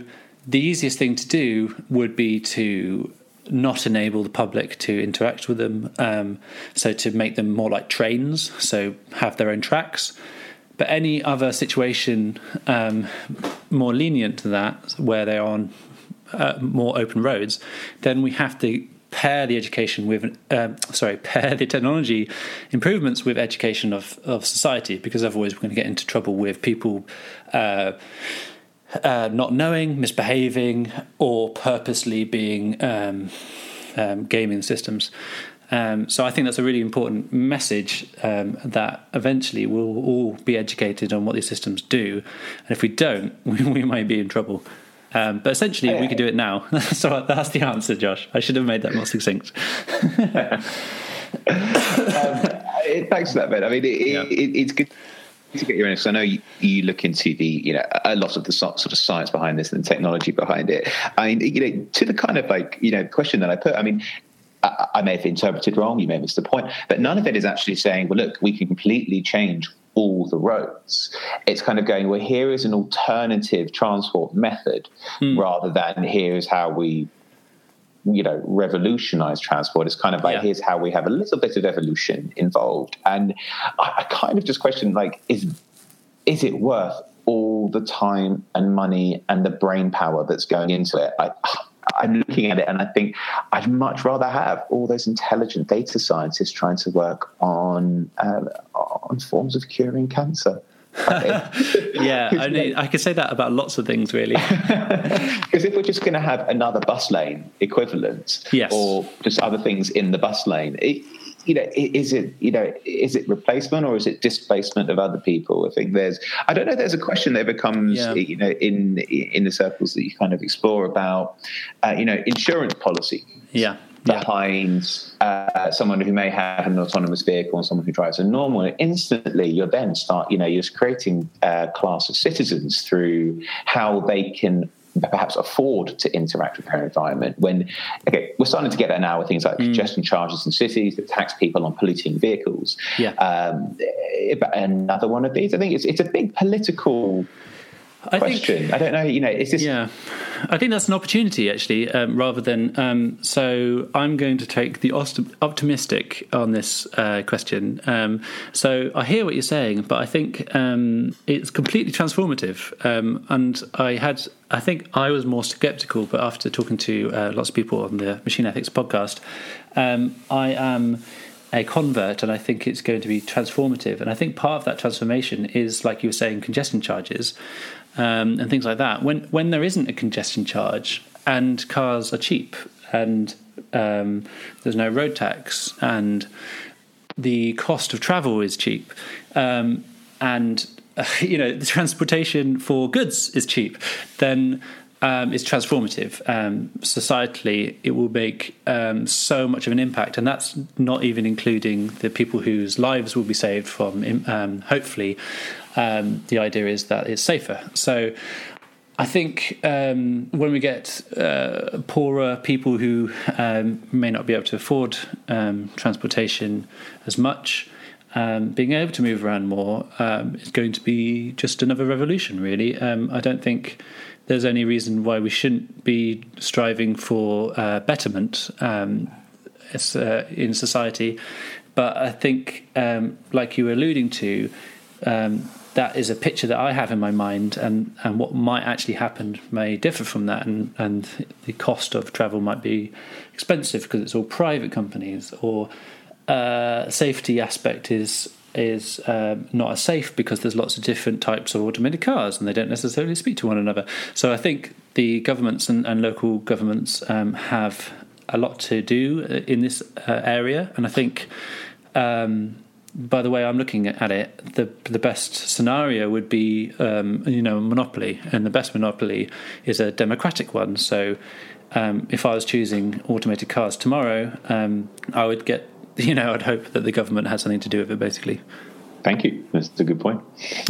Speaker 3: the easiest thing to do would be to not enable the public to interact with them. Um, so to make them more like trains, so have their own tracks. But any other situation um, more lenient to that, where they're on uh, more open roads, then we have to pair the education with um, sorry pair the technology improvements with education of, of society because otherwise we're going to get into trouble with people uh, uh, not knowing misbehaving or purposely being um, um, gaming systems um, so I think that's a really important message um, that eventually we'll all be educated on what these systems do, and if we don't, we, we might be in trouble. Um, but essentially, we could do it now. so that's the answer, Josh. I should have made that more succinct. um,
Speaker 2: thanks for that, Ben. I mean, it, yeah. it, it's good to get your because I know you, you, look into the you know a lot of the sort of science behind this and the technology behind it. I mean, you know, to the kind of like you know question that I put. I mean, I, I may have interpreted wrong. You may have missed the point, but none of it is actually saying, well, look, we can completely change all the roads. It's kind of going, well, here is an alternative transport method mm. rather than here is how we, you know, revolutionize transport. It's kind of like, yeah. here's how we have a little bit of evolution involved. And I, I kind of just question, like, is, is it worth all the time and money and the brain power that's going into it? I, I'm looking at it and I think I'd much rather have all those intelligent data scientists trying to work on uh, on forms of curing cancer.
Speaker 3: yeah, I, mean, I could say that about lots of things, really.
Speaker 2: Because if we're just going to have another bus lane equivalent,
Speaker 3: yes.
Speaker 2: or just other things in the bus lane, it, you know, is it you know is it replacement or is it displacement of other people? I think there's I don't know. There's a question that becomes yeah. you know in in the circles that you kind of explore about uh, you know insurance policy.
Speaker 3: Yeah.
Speaker 2: Behind uh, someone who may have an autonomous vehicle and someone who drives a normal, and instantly you're then start, you know, you're creating a class of citizens through how they can perhaps afford to interact with their environment. When okay, we're starting to get there now with things like mm. congestion charges in cities that tax people on polluting vehicles.
Speaker 3: Yeah. Um,
Speaker 2: another one of these. I think it's it's a big political I question. Think, I don't know. You know, is this?
Speaker 3: Yeah, I think that's an opportunity actually, um, rather than. Um, so I'm going to take the optimistic on this uh, question. Um, so I hear what you're saying, but I think um, it's completely transformative. Um, and I had, I think I was more skeptical, but after talking to uh, lots of people on the Machine Ethics podcast, um, I am a convert and I think it's going to be transformative. And I think part of that transformation is, like you were saying, congestion charges um, and things like that. When when there isn't a congestion charge and cars are cheap and um, there's no road tax and the cost of travel is cheap um, and uh, you know the transportation for goods is cheap, then um, is transformative. Um, societally, it will make um, so much of an impact, and that's not even including the people whose lives will be saved from, um, hopefully, um, the idea is that it's safer. So I think um, when we get uh, poorer people who um, may not be able to afford um, transportation as much, um, being able to move around more um, is going to be just another revolution, really. I don't think there's any reason why we shouldn't be striving for uh, betterment uh, in society. But I think, like you were alluding to, um, that is a picture that I have in my mind, and, and what might actually happen may differ from that, and, and the cost of travel might be expensive because it's all private companies, or uh, safety aspect is is um, not as safe because there's lots of different types of automated cars and they don't necessarily speak to one another. So I think the governments and, and local governments um, have a lot to do in this uh, area, and I think. Um, by the way I'm looking at it, the the best scenario would be um, you know a monopoly, and the best monopoly is a democratic one. So um, if I was choosing automated cars tomorrow, um, I would get you know I'd hope that the government had something to do with it, basically.
Speaker 2: Thank you. That's a good point.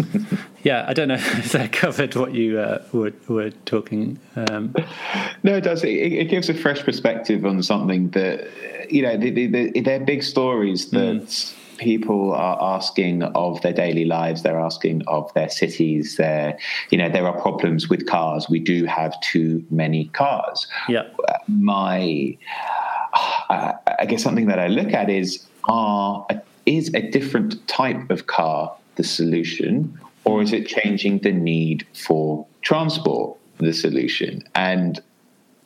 Speaker 3: yeah, I don't know if that covered what you uh, were, were talking. Um,
Speaker 2: no, it does. It, it, gives a fresh perspective on something that you know. The, the, the, they're big stories that. Mm people are asking of their daily lives they're asking of their cities there you know there are problems with cars. We do have too many cars.
Speaker 3: Yeah.
Speaker 2: My uh, i guess something that i look at is are is a different type of car the solution or is it changing the need for transport the solution? And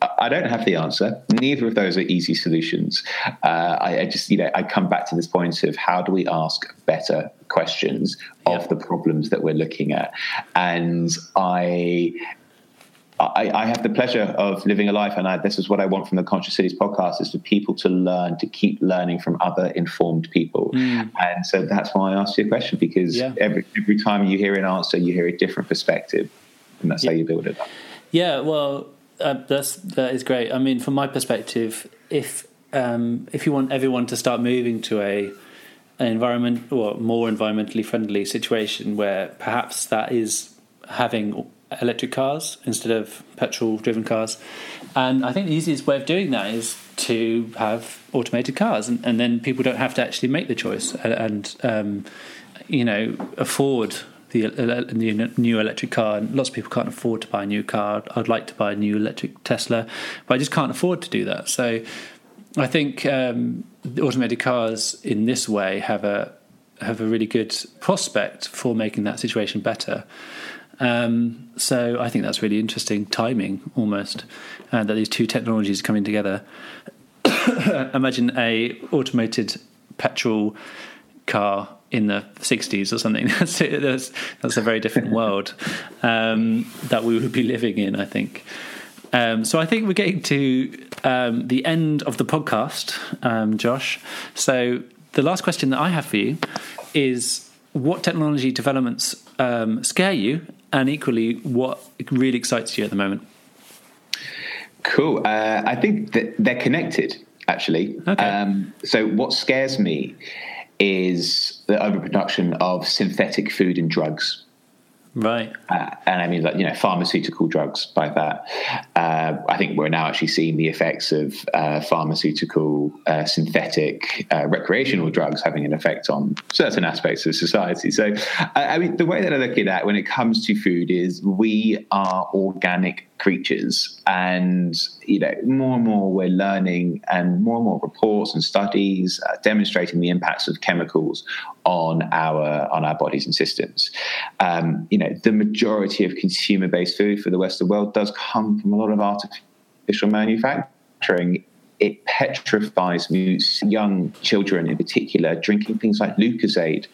Speaker 2: I don't have the answer. Neither of those are easy solutions. Uh, I, I, just, you know, I come back to this point of how do we ask better questions of yeah. the problems that we're looking at, and I. I, I, have the pleasure of living a life, and I, this is what I want from the Conscious Cities podcast: is for people to learn, to keep learning from other informed people. Mm. And so that's why I asked you a question because yeah. every every time you hear an answer, you hear a different perspective, and that's yeah. how you build it up.
Speaker 3: Yeah, well, uh, that's that is great. I mean, from my perspective, if um, if you want everyone to start moving to a an environment or more environmentally friendly situation where perhaps that is having electric cars instead of petrol driven cars and i think the easiest way of doing that is to have automated cars and, and then people don't have to actually make the choice and, and um, you know afford the, new electric car, and lots of people can't afford to buy a new car. I'd like to buy a new electric Tesla, but I just can't afford to do that. So I think um, automated cars in this way have a have a really good prospect for making that situation better. Um, so I think that's really interesting timing, almost, uh, that these two technologies are coming together. Imagine a automated petrol car in the 60s or something. That's, that's, that's a very different world um, that we would be living in, I think. Um, so I think we're getting to um, the end of the podcast, um, Josh. So the last question that I have for you is what technology developments um, scare you, and equally, what really excites you at the moment?
Speaker 2: Cool. Uh, I think that they're connected, actually. Okay. Um, so what scares me is the overproduction of synthetic food and drugs.
Speaker 3: Right.
Speaker 2: Uh, and I mean, like, you know, pharmaceutical drugs by that. Uh, I think we're now actually seeing the effects of uh, pharmaceutical, uh, synthetic, uh, recreational drugs having an effect on certain aspects of society. So, I mean, the way that I look at that when it comes to food is we are organic creatures and you know more and more we're learning and more and more reports and studies demonstrating the impacts of chemicals on our on our bodies and systems um, you know the majority of consumer based food for the western world does come from a lot of artificial manufacturing it petrifies me. Young children, in particular, drinking things like Lucozade.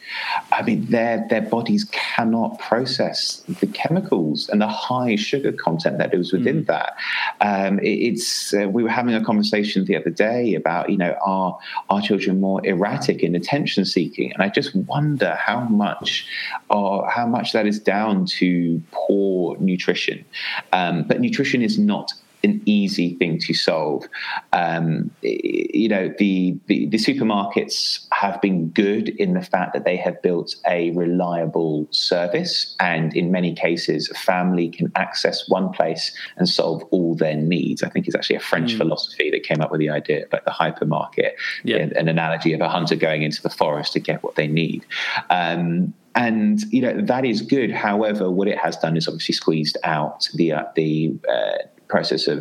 Speaker 2: I mean, their their bodies cannot process the chemicals and the high sugar content that is within mm. that. Um, it, it's uh, we were having a conversation the other day about you know are our children more erratic in attention seeking, and I just wonder how much or how much that is down to poor nutrition. Um, but nutrition is not an easy thing to solve. Um, you know, the, the, the supermarkets have been good in the fact that they have built a reliable service, and in many cases, a family can access one place and solve all their needs. I think it's actually a French mm. philosophy that came up with the idea of like the hypermarket, yeah. an analogy of a hunter going into the forest to get what they need. Um, and you know that is good. However, what it has done is obviously squeezed out the uh, the uh, process of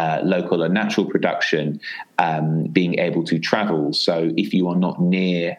Speaker 2: uh, local and natural production um, being able to travel. So if you are not near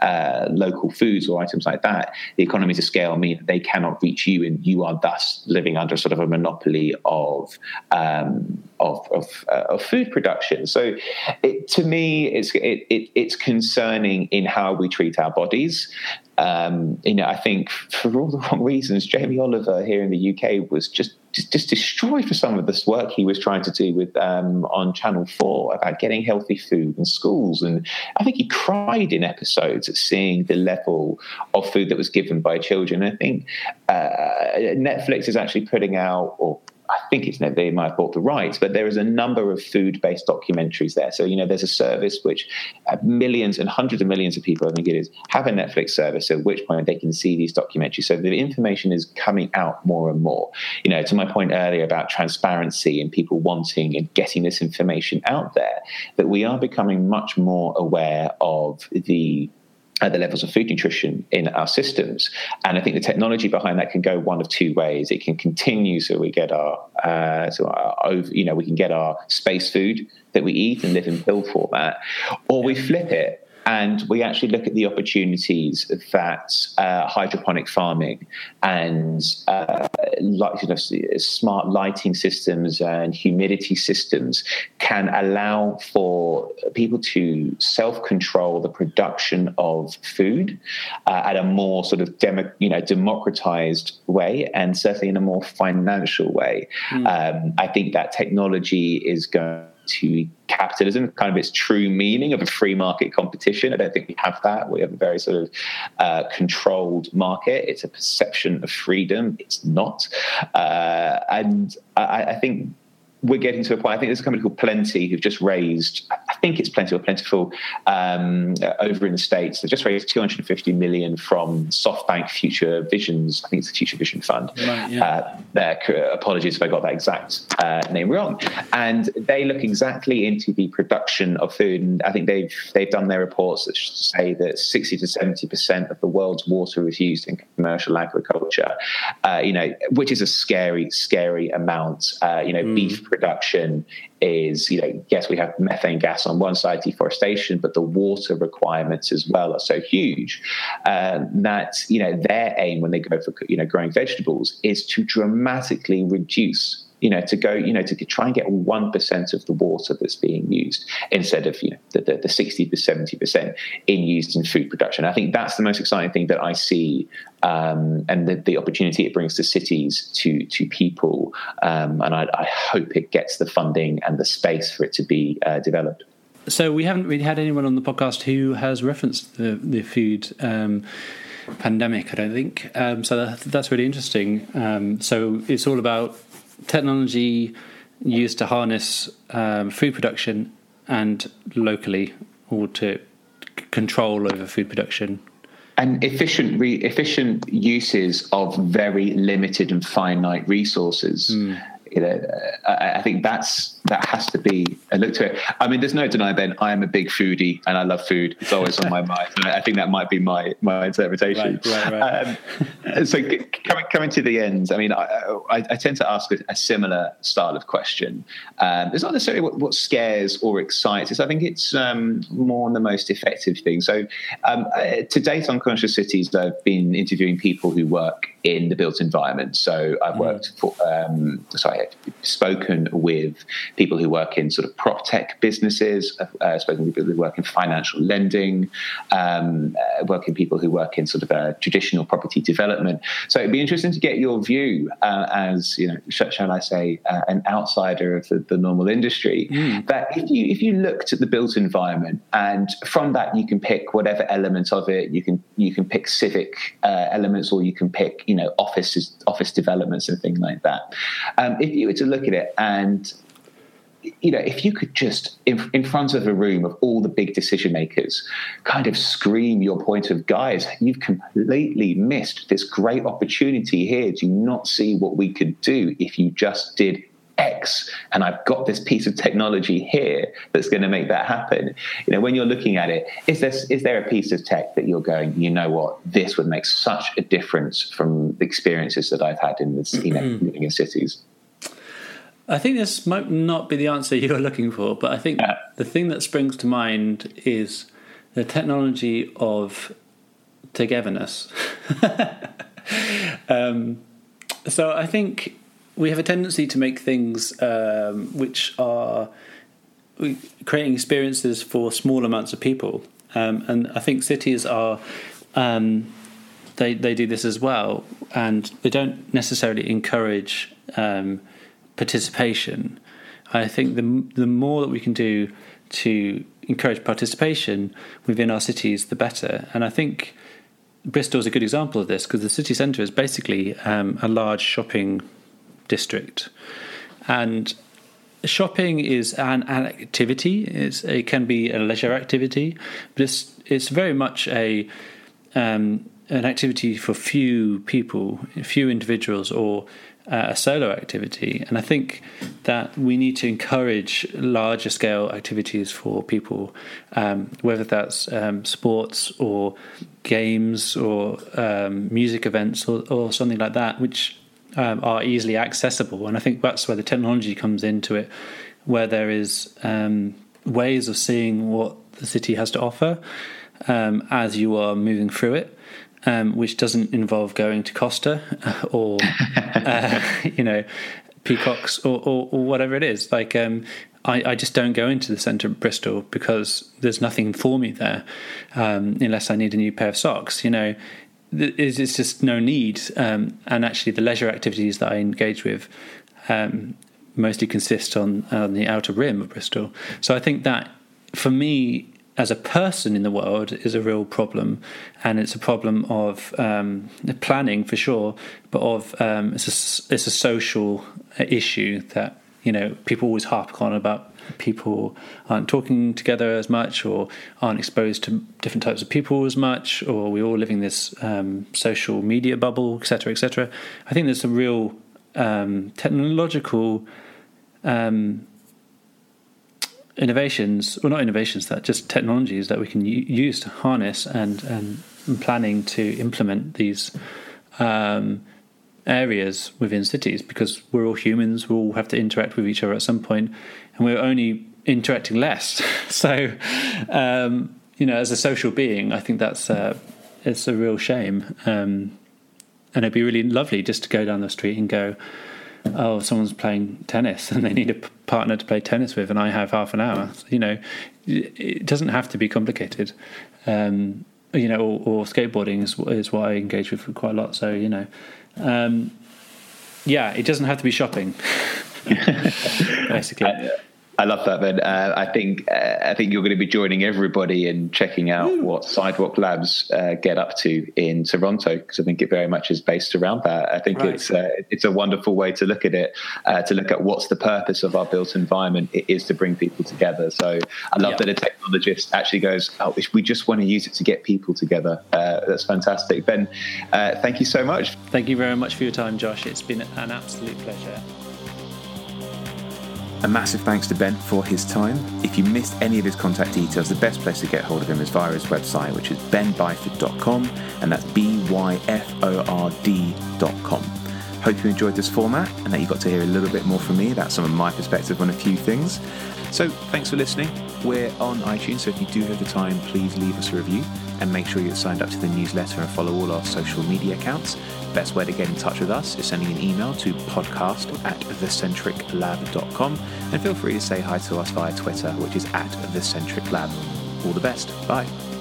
Speaker 2: uh, local foods or items like that, the economies of scale mean that they cannot reach you, and you are thus living under sort of a monopoly of um, of of, uh, of food production. So, it, to me, it's it, it, it's concerning in how we treat our bodies. Um, you know, I think for all the wrong reasons, Jamie Oliver here in the UK was just just, just destroyed for some of this work he was trying to do with um, on Channel Four about getting healthy food in schools, and I think he cried in episodes at seeing the level of food that was given by children. I think uh, Netflix is actually putting out or I think it's they might have bought the rights, but there is a number of food-based documentaries there. So you know, there's a service which uh, millions and hundreds of millions of people, I think it is, have a Netflix service. At which point they can see these documentaries. So the information is coming out more and more. You know, to my point earlier about transparency and people wanting and getting this information out there, that we are becoming much more aware of the the levels of food nutrition in our systems. And I think the technology behind that can go one of two ways. It can continue so we get our, uh, so our you know, we can get our space food that we eat and live in pill format, or we flip it and we actually look at the opportunities that uh, hydroponic farming and uh, like, you know, smart lighting systems and humidity systems can allow for people to self-control the production of food uh, at a more sort of demo, you know democratized way and certainly in a more financial way. Mm. Um, I think that technology is going to capitalism, kind of its true meaning of a free market competition. I don't think we have that. We have a very sort of uh, controlled market. It's a perception of freedom. It's not. Uh, and I, I think we're getting to a point. I think there's a company called Plenty who've just raised, I think it's Plenty or Plentiful, um, over in the States. They've just raised 250 million from SoftBank Future Visions. I think it's the Future Vision Fund. Right, yeah. uh, their, apologies if I got that exact uh, name wrong. And they look exactly into the production of food. And I think they've they've done their reports that say that 60 to 70 percent of the world's water is used in commercial agriculture. Uh, you know, which is a scary, scary amount. Uh, you know, mm. beef production is, you know, yes, we have methane gas on one side, deforestation, but the water requirements as well are so huge um, that, you know, their aim when they go for, you know, growing vegetables is to dramatically reduce you know, to go, you know, to try and get 1% of the water that's being used instead of, you know, the, the, the 60 to 70% in used in food production. I think that's the most exciting thing that I see um, and the, the, opportunity it brings to cities, to, to people. Um, and I, I, hope it gets the funding and the space for it to be uh, developed.
Speaker 3: So we haven't really had anyone on the podcast who has referenced the, the food um, pandemic, I don't think. Um, so that, that's really interesting. Um, so it's all about technology used to harness um, food production and locally or to c- control over food production
Speaker 2: and efficient re- efficient uses of very limited and finite resources mm. you know I, I think that's that has to be a look to it. I mean, there's no denying, Ben. I am a big foodie, and I love food. It's always on my mind. I think that might be my my interpretation. Right, right, right. Um, so coming coming to the end, I mean, I, I, I tend to ask a, a, similar style of question. Um, it's not necessarily what, what, scares or excites us. I think it's um, more on the most effective thing. So um, uh, to date on Conscious Cities, I've been interviewing people who work in the built environment. So I've mm. worked for, um, sorry, I've spoken with people who work in sort of prop tech businesses, uh, spoken to people who work in financial lending, um, uh, working people who work in sort of uh, traditional property development. So it'd be interesting to get your view uh, as you know, sh- shall I say, uh, an outsider of the, the normal industry. Mm. That if you if you looked at the built environment and from that you can pick whatever element of it, you can you can pick civic uh, elements or you can pick you know offices office developments and things like that. Um, if you were to look at it and you know, if you could just in, in front of a room of all the big decision makers, kind of scream your point of guys, you've completely missed this great opportunity here. Do you not see what we could do if you just did X, and I've got this piece of technology here that's going to make that happen. You know, when you're looking at it, is there is there a piece of tech that you're going, you know what, this would make such a difference from the experiences that I've had in this, you know, mm-hmm. living in cities.
Speaker 3: I think this might not be the answer you're looking for, but I think yeah. the thing that springs to mind is the technology of togetherness. um, so I think we have a tendency to make things um, which are creating experiences for small amounts of people, um, and I think cities are. Um, they they do this as well, and they don't necessarily encourage um, participation. I think the the more that we can do to encourage participation within our cities, the better. And I think Bristol is a good example of this because the city centre is basically um, a large shopping district, and shopping is an, an activity. It's, it can be a leisure activity, but it's it's very much a um, an activity for few people, few individuals, or uh, a solo activity. And I think that we need to encourage larger scale activities for people, um, whether that's um, sports or games or um, music events or, or, something like that, which um, are easily accessible. And I think that's where the technology comes into it, where there is um, ways of seeing what the city has to offer um, as you are moving through it um, which doesn't involve going to Costa or uh, you know Peacocks or, or, or, whatever it is. Like um, I, I, just don't go into the centre of Bristol because there's nothing for me there um, unless I need a new pair of socks. You know, there's just no need. Um, and actually, the leisure activities that I engage with um, mostly consist on, on the outer rim of Bristol. So I think that for me, as a person in the world is a real problem, and it's a problem of um, planning for sure, but of um, it's a it's a social issue that you know people always harp on about people aren't talking together as much or aren't exposed to different types of people as much or we're all living this um, social media bubble etc etc i think there's a real um, technological um, innovations, well, not innovations, that just technologies that we can use to harness and, and planning to implement these um, areas within cities because we're all humans, we all have to interact with each other at some point, and we're only interacting less. so, um, you know, as a social being, I think that's uh, it's a real shame. Um, and it'd be really lovely just to go down the street and go, oh, someone's playing tennis and they need a partner to play tennis with, and I have half an hour. You know, it doesn't have to be complicated. Um, you know, or, or, skateboarding is, is what I engage with quite a lot. So you know, um, yeah, it doesn't have to be shopping. basically. Uh,
Speaker 2: I love that, man. Uh, I think uh, I think you're going to be joining everybody in checking out mm. what Sidewalk Labs uh, get up to in Toronto because I think it very much is based around that. I think right. it's uh, it's a wonderful way to look at it, uh, to look at what's the purpose of our built environment. It is to bring people together. So I love that a technologist actually goes, "Oh, we just want to use it to get people together." Uh, that's fantastic, Ben. thank you so much.
Speaker 3: Thank you very much for your time, Josh. It's been an absolute pleasure.
Speaker 1: A massive thanks to Ben for his time. If you missed any of his contact details, the best place to get hold of him is via his website, which is benbyford.com, and that's B Y F O R D.com. Hope you enjoyed this format and that you got to hear a little bit more from me about some of my perspective on a few things. So, thanks for listening. We're on iTunes, so if you do have the time, please leave us a review and make sure you're signed up to the newsletter and follow all our social media accounts. Best way to get in touch with us is sending an email to podcast at thecentriclab.com and feel free to say hi to us via Twitter, which is at thecentriclab. All the best. Bye.